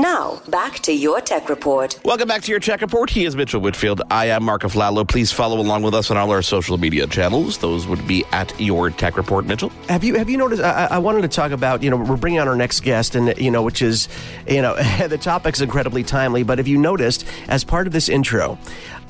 Now, back to your tech report. Welcome back to your tech report. He is Mitchell Whitfield. I am Mark Aflalo. Please follow along with us on all our social media channels. Those would be at your tech report, Mitchell. Have you have you noticed? I, I wanted to talk about you know we're bringing on our next guest, and you know which is you know the topic's incredibly timely. But have you noticed as part of this intro,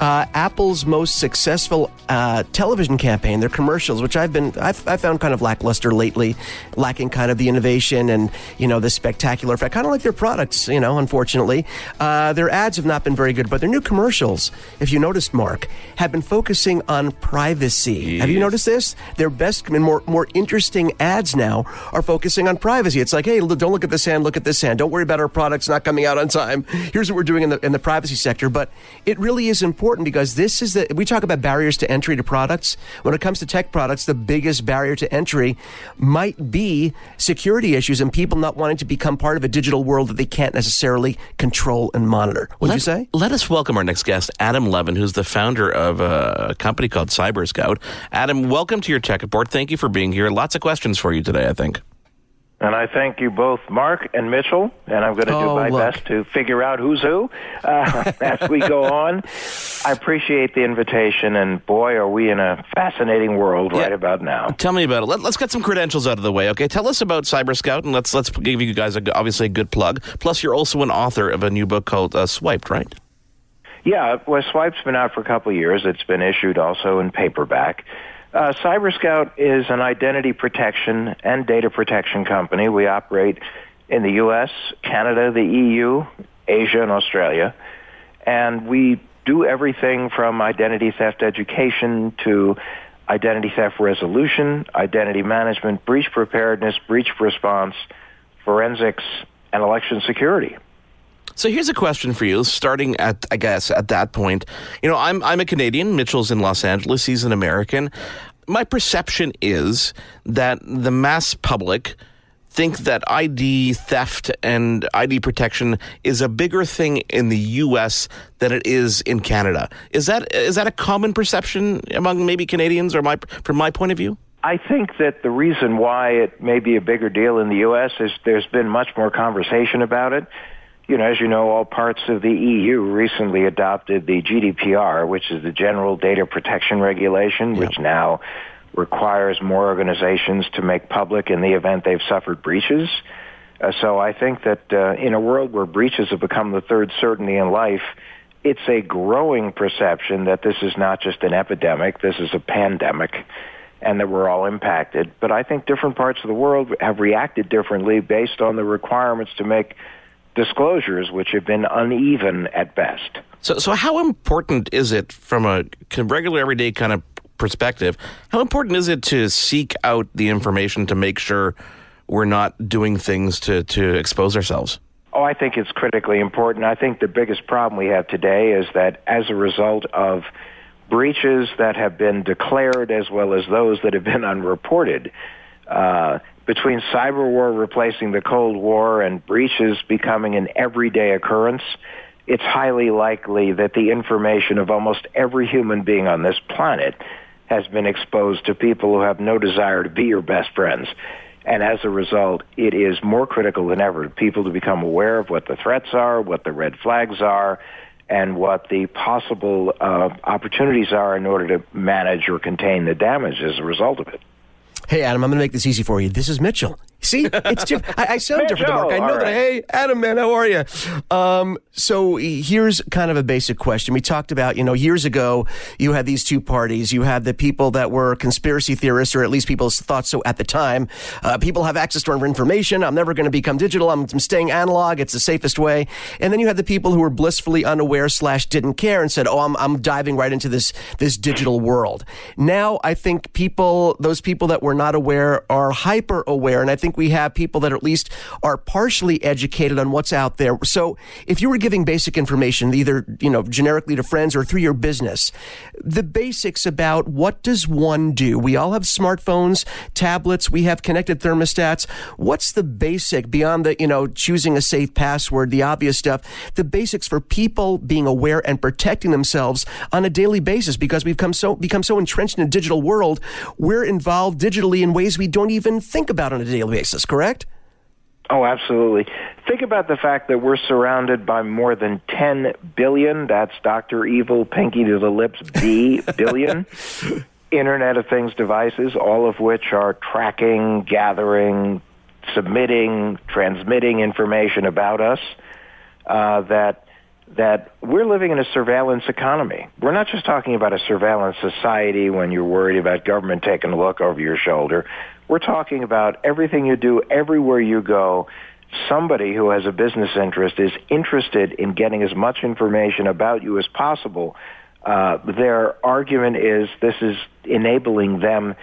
uh, Apple's most successful uh, television campaign, their commercials, which I've been I've, I found kind of lackluster lately, lacking kind of the innovation and you know the spectacular effect. Kind of like their products, you know. Unfortunately, uh, their ads have not been very good, but their new commercials, if you noticed, Mark, have been focusing on privacy. Yes. Have you noticed this? Their best and more more interesting ads now are focusing on privacy. It's like, hey, don't look at this hand, look at this hand. Don't worry about our products not coming out on time. Here's what we're doing in the in the privacy sector. But it really is important because this is the we talk about barriers to entry to products. When it comes to tech products, the biggest barrier to entry might be security issues and people not wanting to become part of a digital world that they can't necessarily control and monitor. Would you say? Let us welcome our next guest, Adam Levin, who's the founder of a company called CyberScout. Adam, welcome to your tech report. Thank you for being here. Lots of questions for you today, I think. And I thank you both, Mark and Mitchell, and I'm going to Oh, do my look. best to figure out who's who uh, as we go on. I appreciate the invitation, and boy, are we in a fascinating world right about now. Tell me about it. Let, us get some credentials out of the way, okay? Tell us about CyberScout, and let's let's give you guys a, obviously a good plug. Plus, you're also an author of a new book called uh, Swiped, right? Yeah, well, Swipe's been out for a couple of years. It's been issued also in paperback. Uh, CyberScout is an identity protection and data protection company. We operate in the U.S., Canada, the EU, Asia, and Australia. And we do everything from identity theft education to identity theft resolution, identity management, breach preparedness, breach response, forensics, and election security. So here's a question for you, starting at I guess at that point. You know, I'm I'm a Canadian. Mitchell's in Los Angeles. He's an American. My perception is that the mass public think that ID theft and ID protection is a bigger thing in the US than it is in Canada. Is that is that a common perception among maybe Canadians or my from my point of view? I think that the reason why it may be a bigger deal in the U.S. is there's been much more conversation about it. You know, as you know, all parts of the EU recently adopted the GDPR, which is the General Data Protection Regulation, which now requires more organizations to make public in the event they've suffered breaches. Uh, so I think that uh, in a world where breaches have become the third certainty in life, it's a growing perception that this is not just an epidemic, this is a pandemic, and that we're all impacted. But I think different parts of the world have reacted differently based on the requirements to make disclosures, which have been uneven at best. So, so how important is it from a regular, everyday kind of perspective? How important is it to seek out the information to make sure we're not doing things to, to expose ourselves? Oh, I think it's critically important. I think the biggest problem we have today is that as a result of breaches that have been declared as well as those that have been unreported, uh, between cyber war replacing the Cold War and breaches becoming an everyday occurrence, it's highly likely that the information of almost every human being on this planet has been exposed to people who have no desire to be your best friends. And as a result, it is more critical than ever for people to become aware of what the threats are, what the red flags are, and what the possible uh, opportunities are in order to manage or contain the damage as a result of it. Hey, Adam, I'm going to make this easy for you. This is Mitchell. See, it's diff- I, I sound different to Mark. I know that. right. Hey, Adam, man, how are you? Um, so here's kind of a basic question. We talked about, you know, years ago, you had these two parties. You had the people that were conspiracy theorists, or at least people thought so at the time. Uh, people have access to our information. I'm never going to become digital. I'm, I'm staying analog. It's the safest way. And then you had the people who were blissfully unaware slash didn't care and said, "Oh, I'm I'm diving right into this this digital world." Now, I think people, those people that were not aware, are hyper aware, and I think we have people that at least are partially educated on what's out there. So, if you were giving basic information, either you know generically to friends or through your business, the basics about what does one do? We all have smartphones, tablets, we have connected thermostats. What's the basic beyond the you know choosing a safe password, the obvious stuff? The basics for people being aware and protecting themselves on a daily basis because we've come so become so entrenched in a digital world, we're involved digitally in ways we don't even think about on a daily basis. Correct? Oh, absolutely. Think about the fact that we're surrounded by more than 10 billion, that's Dr. Evil, pinky to the lips, B billion, Internet of Things devices, all of which are tracking, gathering, submitting, transmitting information about us, uh, that that we're living in a surveillance economy. We're not just talking about a surveillance society when you're worried about government taking a look over your shoulder. We're talking about everything you do, everywhere you go. Somebody who has a business interest is interested in getting as much information about you as possible. Uh, their argument is this is enabling them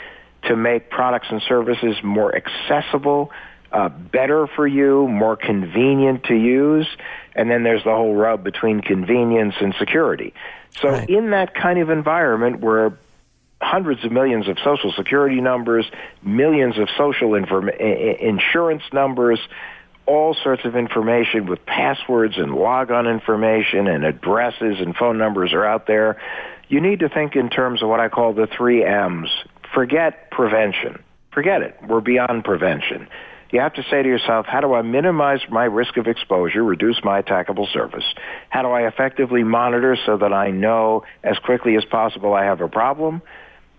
to make products and services more accessible, uh, better for you, more convenient to use, and then there's the whole rub between convenience and security. So right. in that kind of environment where hundreds of millions of social security numbers, millions of social inform- insurance numbers, all sorts of information with passwords and logon information and addresses and phone numbers are out there. You need to think in terms of what I call the three M's. Forget prevention. Forget it. We're beyond prevention you have to say to yourself, how do I minimize my risk of exposure, reduce my attackable surface? How do I effectively monitor so that I know as quickly as possible I have a problem?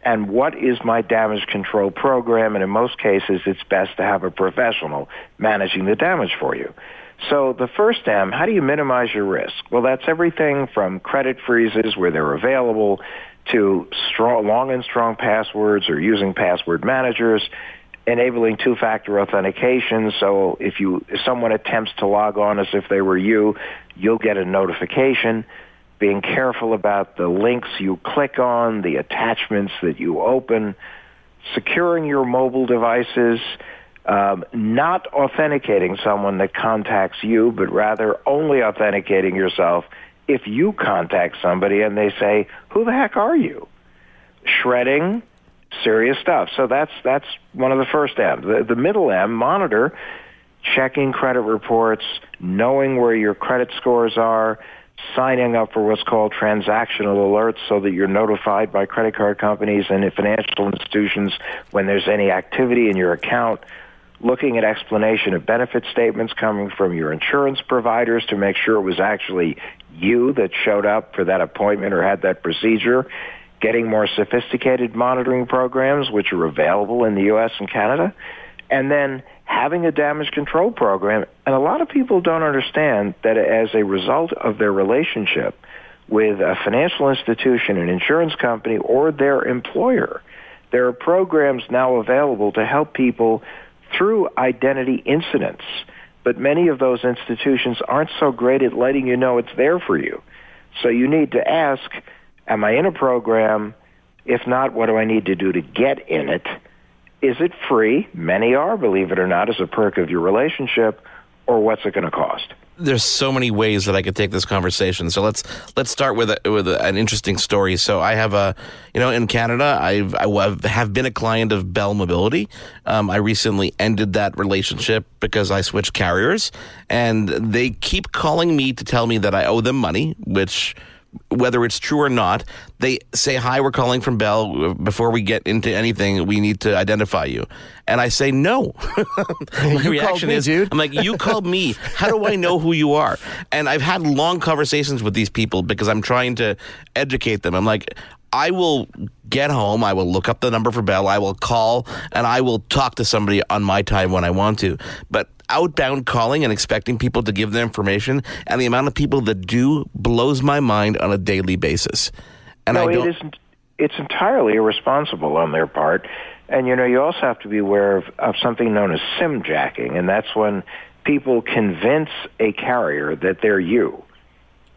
And what is my damage control program? And in most cases, it's best to have a professional managing the damage for you. So the first M, how do you minimize your risk? Well, that's everything from credit freezes where they're available to strong, long and strong passwords or using password managers enabling two-factor authentication. So if you if someone attempts to log on as if they were you, you'll get a notification. Being careful about the links you click on, the attachments that you open, securing your mobile devices, um, not authenticating someone that contacts you, but rather only authenticating yourself if you contact somebody and they say, "Who the heck are you?" Shredding serious stuff. So that's that's one of the first M. The, the middle M, monitor, checking credit reports, knowing where your credit scores are, signing up for what's called transactional alerts so that you're notified by credit card companies and financial institutions when there's any activity in your account, looking at explanation of benefit statements coming from your insurance providers to make sure it was actually you that showed up for that appointment or had that procedure getting more sophisticated monitoring programs, which are available in the U.S. and Canada, and then having a damage control program. And a lot of people don't understand that as a result of their relationship with a financial institution, an insurance company, or their employer, there are programs now available to help people through identity incidents. But many of those institutions aren't so great at letting you know it's there for you. So you need to ask, Am I in a program? If not, what do I need to do to get in it? Is it free? Many are, believe it or not, as a perk of your relationship, or what's it going to cost? There's so many ways that I could take this conversation. So let's let's start with a, with a, an interesting story. So I have a, you know, in Canada, I've I have been a client of Bell Mobility. Um, I recently ended that relationship because I switched carriers, and they keep calling me to tell me that I owe them money, which whether it's true or not, they say, Hi, we're calling from Bell. Before we get into anything, we need to identify you. And I say, No. My reaction me, is, dude. I'm like, You called me. How do I know who you are? And I've had long conversations with these people because I'm trying to educate them. I'm like, I will get home. I will look up the number for Bell. I will call and I will talk to somebody on my time when I want to. But outbound calling and expecting people to give their information, and the amount of people that do blows my mind on a daily basis. And no, I don't. It isn't, it's entirely irresponsible on their part. And you know, you also have to be aware of, of something known as sim jacking, and that's when people convince a carrier that they're you,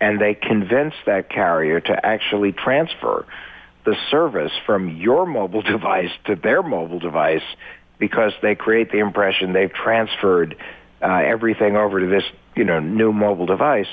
and they convince that carrier to actually transfer the service from your mobile device to their mobile device because they create the impression they've transferred uh, everything over to this, you know, new mobile device.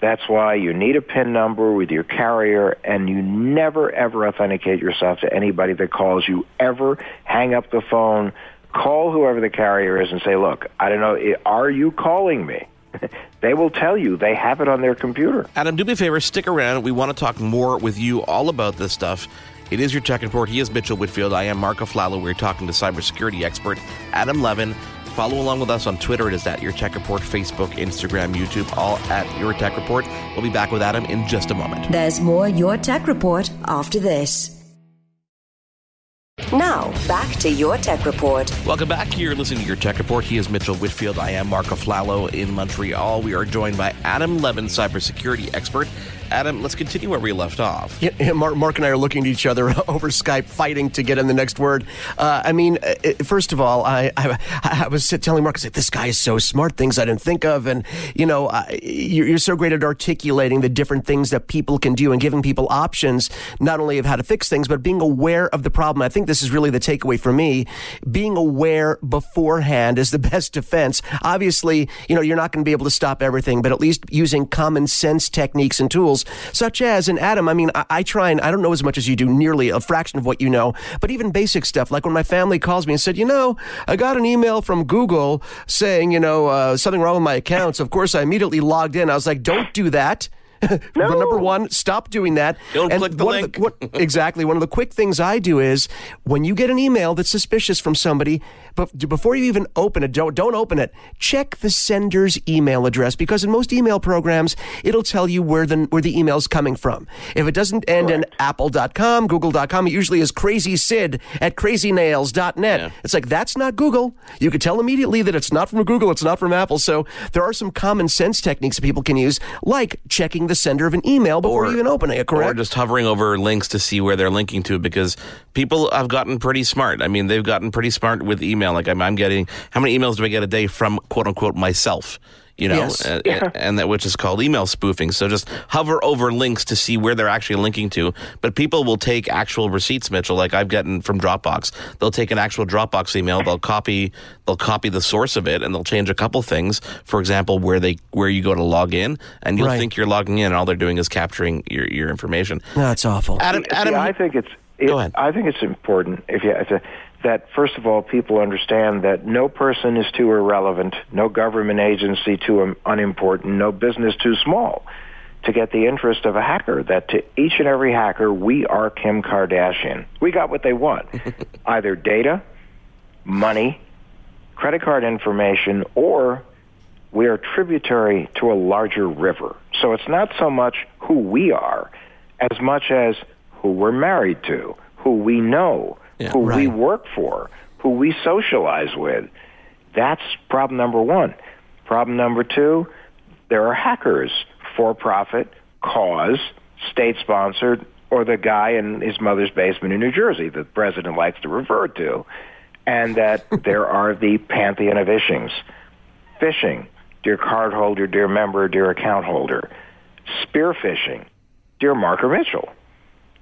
That's why you need a PIN number with your carrier, and you never ever authenticate yourself to anybody that calls you. Ever hang up the phone, call whoever the carrier is, and say, "Look, I don't know, are you calling me?" they will tell you they have it on their computer. Adam, do me a favor, stick around. We want to talk more with you all about this stuff. It is your tech report. He is Mitchell Whitfield. I am Mark Aflalo. We're talking to cybersecurity expert Adam Levin. Follow along with us on Twitter. It is at Your Tech Report, Facebook, Instagram, YouTube, all at Your Tech Report. We'll be back with Adam in just a moment. There's more Your Tech Report after this. Now, back to your tech report. Welcome back. You're listening to your tech report. He is Mitchell Whitfield. I am Mark Aflalo in Montreal. We are joined by Adam Levin, cybersecurity expert. Adam, let's continue where we left off. Yeah, Mark, Mark, and I are looking at each other over Skype, fighting to get in the next word. Uh, I mean, uh, first of all, I, I, I was telling Mark, I said, this guy is so smart, things I didn't think of. And, you know, you're, you're so great at articulating the different things that people can do and giving people options, not only of how to fix things, but being aware of the problem. I think this is really the takeaway for me. Being aware beforehand is the best defense. Obviously, you know, you're not going to be able to stop everything, but at least using common sense techniques and tools, such as, and Adam, I mean, I, I try and I don't know as much as you do, nearly a fraction of what you know, but even basic stuff, like when my family calls me and said, you know, I got an email from Google saying, you know, uh, something wrong with my accounts. Of course, I immediately logged in. I was like, don't do that. No. Number one, stop doing that. Don't and click the link. The, what, exactly. One of the quick things I do is when you get an email that's suspicious from somebody, but before you even open it, don't don't open it. Check the sender's email address because in most email programs, it'll tell you where the where the email's coming from. If it doesn't end in apple.com, google.com, it usually is crazysid at crazynails.net. Yeah. It's like that's not Google. You could tell immediately that it's not from Google, it's not from Apple. So there are some common sense techniques that people can use, like checking the sender of an email before Or- you even opening it, correct? Or just hovering over links to see where they're linking to because people have gotten pretty smart. I mean, they've gotten pretty smart with email. Like I'm, I'm getting, how many emails do I get a day from quote unquote myself? You know, Yes. and, and- and that which is called email spoofing. So just hover over links to see where they're actually linking to. But people will take actual receipts, Mitchell. Like I've gotten from Dropbox. They'll take an actual Dropbox email. They'll copy. They'll copy the source of it, and they'll change a couple things. For example, where they where you go to log in, and you'll Right. think you're logging in, and all they're doing is capturing your your information. That's awful. Adam, See, Adam, I think it's. It, Go ahead. I think it's important if you if, that first of all people understand that no person is too irrelevant, no government agency too unimportant, no business too small to get the interest of a hacker. That to each and every hacker, we are Kim Kardashian. We got what they want, either data, money, credit card information, or we are tributary to a larger river. So it's not so much who we are as much as who we're married to, who we know, Yeah, who we work for, who we socialize with. That's problem number one. Problem number two, there are hackers, for profit, cause, state sponsored, or the guy in his mother's basement in New Jersey that the president likes to refer to. And that there are the pantheon of ishings. Phishing, dear cardholder, dear member, dear account holder. Spear phishing, dear Marker Mitchell.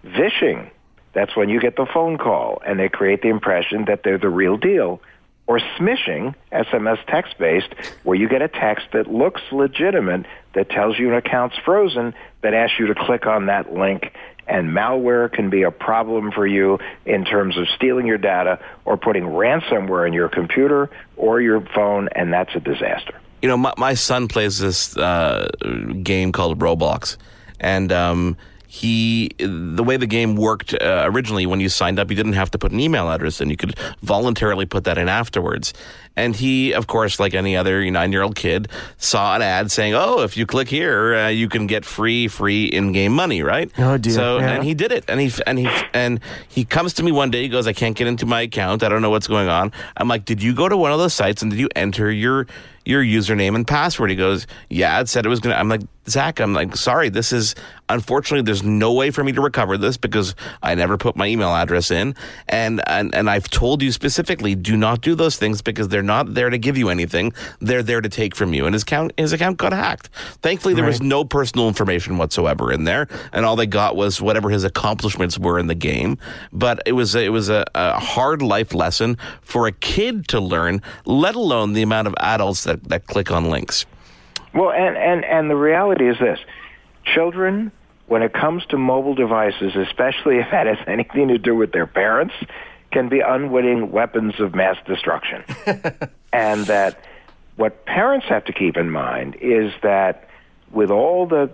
Vishing, that's when you get the phone call and they create the impression that they're the real deal. Or smishing, SMS text based, where you get a text that looks legitimate, that tells you an account's frozen, that asks you to click on that link. And malware can be a problem for you in terms of stealing your data or putting ransomware in your computer or your phone, and that's a disaster. you know, my, my son plays this uh, game called Roblox, and um, he the way the game worked uh, originally when you signed up, you didn't have to put an email address in; you could voluntarily put that in afterwards. And he, of course, like any other nine year old kid, saw an ad saying, "Oh, if you click here, uh, you can get free free in game money." Right? Oh, dear. So Yeah. and he did it, and he and he and he comes to me one day. He goes, "I can't get into my account. I don't know what's going on." I'm like, "Did you go to one of those sites and did you enter your your username and password?" He goes, "Yeah." It said it was gonna. I'm like, Zach, I'm like, sorry. This is unfortunately there's no way for me to recover this because I never put my email address in, and and and I've told you specifically, do not do those things because they're not there to give you anything. They're there to take from you. And his account his account got hacked. Thankfully, there was no personal information whatsoever in there, and all they got was whatever his accomplishments were in the game. But it was it was a, a hard life lesson for a kid to learn, let alone the amount of adults that, that click on links. Well, and, and, and the reality is this. Children, when it comes to mobile devices, especially if that has anything to do with their parents, can be unwitting weapons of mass destruction. and that what parents have to keep in mind is that with all the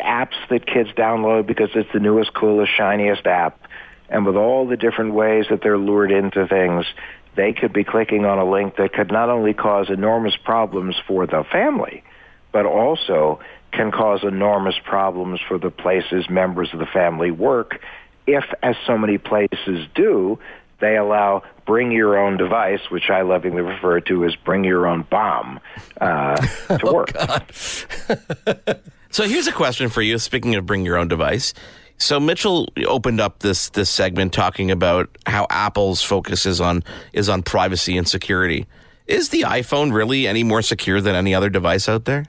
apps that kids download because it's the newest, coolest, shiniest app, and with all the different ways that they're lured into things, they could be clicking on a link that could not only cause enormous problems for the family, but also can cause enormous problems for the places members of the family work if, as so many places do, they allow bring your own device, which I lovingly refer to as bring your own bomb, uh, to oh, work. so here's a question for you. Speaking of bring your own device, so Mitchell opened up this this segment talking about how Apple's focus is on is on privacy and security. Is the iPhone really any more secure than any other device out there?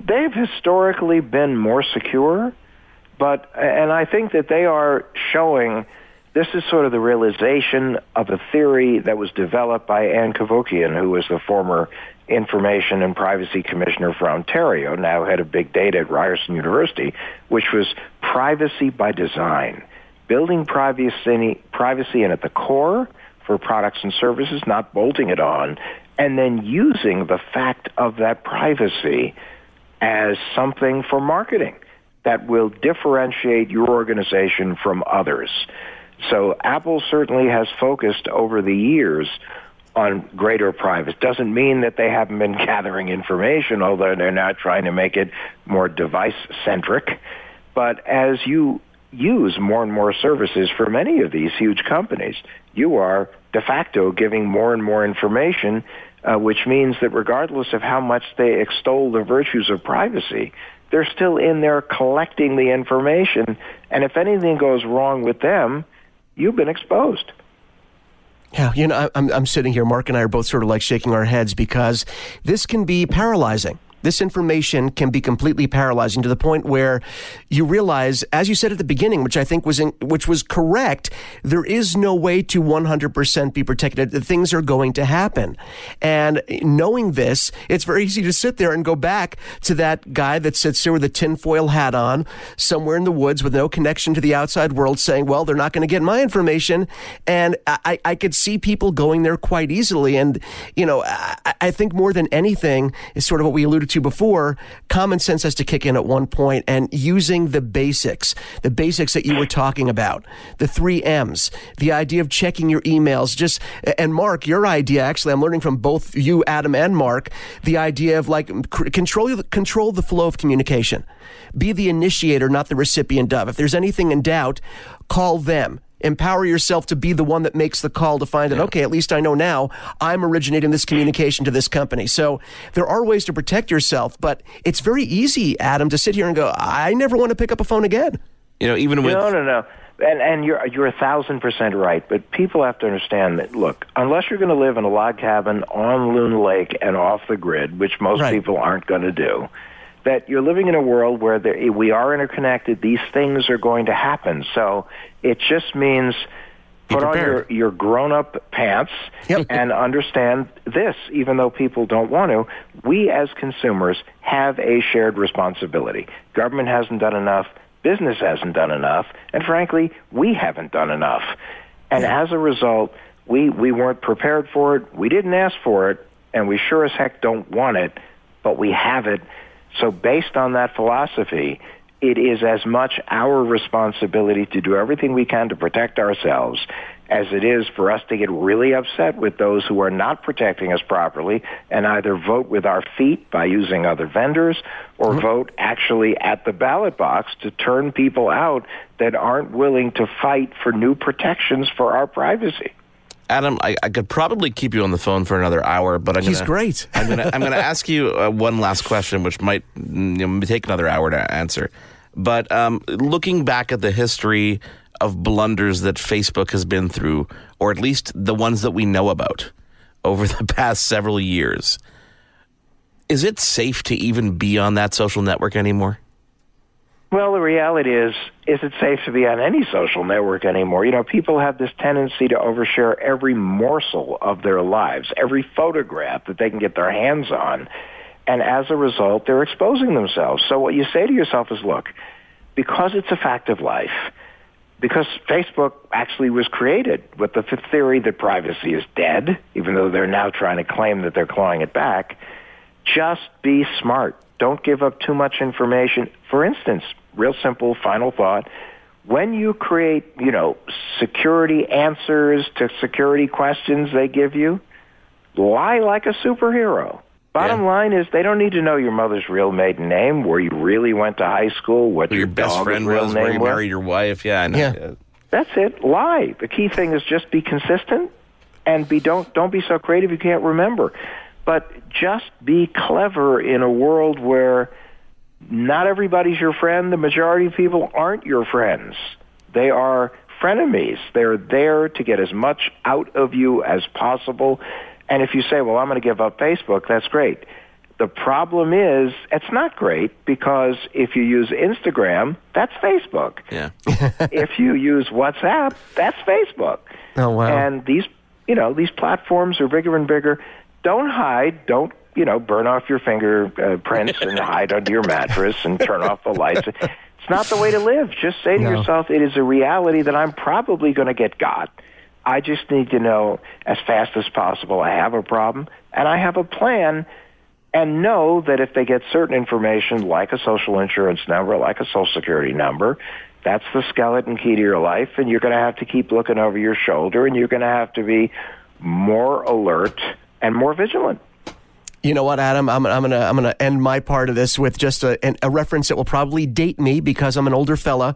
They've historically been more secure, but and I think that they are showing this is sort of the realization of a theory that was developed by Ann Cavoukian, who was the former Information and Privacy Commissioner for Ontario, now head of big data at Ryerson University, which was privacy by design, building privacy, privacy in at the core for products and services, not bolting it on, and then using the fact of that privacy as something for marketing that will differentiate your organization from others. So Apple certainly has focused over the years on greater privacy. Doesn't mean that they haven't been gathering information, although they're now trying to make it more device centric. But as you use more and more services for many of these huge companies, you are de facto giving more and more information, uh, which means that regardless of how much they extol the virtues of privacy, they're still in there collecting the information. And if anything goes wrong with them, you've been exposed. Yeah, you know, I'm, I'm sitting here, Mark and I are both sort of like shaking our heads because this can be paralyzing this information can be completely paralyzing to the point where you realize, as you said at the beginning, which I think was in, which was correct, there is no way to 100% be protected. That Things are going to happen. And knowing this, it's very easy to sit there and go back to that guy that sits there with a tinfoil hat on somewhere in the woods with no connection to the outside world saying, well, they're not going to get my information. And I, I could see people going there quite easily. And, you know, I, I think more than anything is sort of what we alluded to before, common sense has to kick in at one point and using the basics, the basics that you were talking about, the three M's, the idea of checking your emails, just, and Mark, your idea, actually, I'm learning from both you, Adam, and Mark, the idea of like control, control the flow of communication. Be the initiator, not the recipient of. If there's anything in doubt, call them empower yourself to be the one that makes the call to find that, okay, at least I know now I'm originating this communication to this company. So there are ways to protect yourself, but it's very easy, Adam, to sit here and go, I never want to pick up a phone again. You know, even with. No, no, no. And, and you're you're a thousand percent right, but people have to understand that. Look, unless you're going to live in a log cabin on Loon Lake and off the grid, which most right. people aren't going to do, that you're living in a world where there, we are interconnected. These things are going to happen. So it just means put on your, your grown up pants yep. and understand this, even though people don't want to. We as consumers have a shared responsibility. Government hasn't done enough. Business hasn't done enough. And frankly, we haven't done enough. And yeah. as a result, we, we weren't prepared for it. We didn't ask for it. And we sure as heck don't want it, but we have it. So based on that philosophy, it is as much our responsibility to do everything we can to protect ourselves as it is for us to get really upset with those who are not protecting us properly and either vote with our feet by using other vendors or mm-hmm. vote actually at the ballot box to turn people out that aren't willing to fight for new protections for our privacy. Adam, I, I, could probably keep you on the phone for another hour, but I'm he's gonna, great. I'm gonna I'm gonna ask you uh, one last question, which might you know, take another hour to answer. But um, looking back at the history of blunders that Facebook has been through, or at least the ones that we know about over the past several years, is it safe to even be on that social network anymore? Well, the reality is, is it safe to be on any social network anymore? You know, people have this tendency to overshare every morsel of their lives, every photograph that they can get their hands on. And as a result, they're exposing themselves. So what you say to yourself is, look, because it's a fact of life, because Facebook actually was created with the theory that privacy is dead, even though they're now trying to claim that they're clawing it back, just be smart. Don't give up too much information. For instance, real simple final thought. when you create, you know, security answers to security questions they give you, lie like a superhero. Bottom Yeah. line is they don't need to know your mother's real maiden name, where you really went to high school, what your, your best dog's friend real was, where name you was. married your wife. Yeah, I know. Yeah. That's it. Lie. The key thing is just be consistent and be don't don't be so creative you can't remember. But just be clever in a world where not everybody's your friend. The majority of people aren't your friends. They are frenemies. They're there to get as much out of you as possible. And if you say, "Well, I'm going to give up Facebook," that's great. The problem is, it's not great because if you use Instagram, that's Facebook Yeah. if you use WhatsApp, that's Facebook. Oh, wow. And these, you know, these platforms are bigger and bigger. Don't hide. Don't you know? Burn off your fingerprints uh, and hide under your mattress and turn off the lights. It's not the way to live. Just say to No. yourself, "It is a reality that I'm probably going to get got." I just need to know as fast as possible I have a problem and I have a plan and know that if they get certain information like a social insurance number, like a social security number, that's the skeleton key to your life and you're going to have to keep looking over your shoulder and you're going to have to be more alert and more vigilant. You know what, Adam? I'm, I'm gonna I'm gonna end my part of this with just a, an- a reference that will probably date me because I'm an older fella,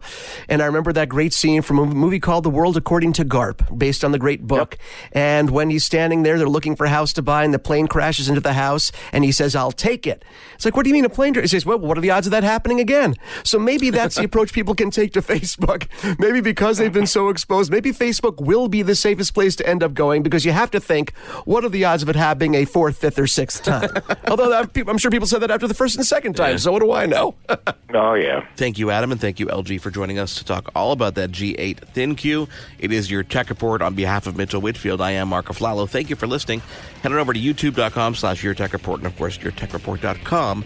and I remember that great scene from a movie called The World According to Garp, based on the great book. And when he's standing there, they're looking for a house to buy, and the plane crashes into the house, and he says, "I'll take it." It's like, what do you mean a plane? He says, "Well, what are the odds of that happening again?" So maybe that's the approach people can take to Facebook. Maybe because they've been so exposed, maybe Facebook will be the safest place to end up going because you have to think, what are the odds of it happening a fourth, fifth, or sixth time? Although I'm sure people said that after the first and second time. So what do I know? Oh yeah. Thank you, Adam, and thank you, LG, for joining us to talk all about that G8 Thin ThinQ. It is your tech report on behalf of Mitchell Whitfield. I am Mark Aflalo. Thank you for listening. Head on over to youtube.com slash your tech report and, of course, yourtechreport.com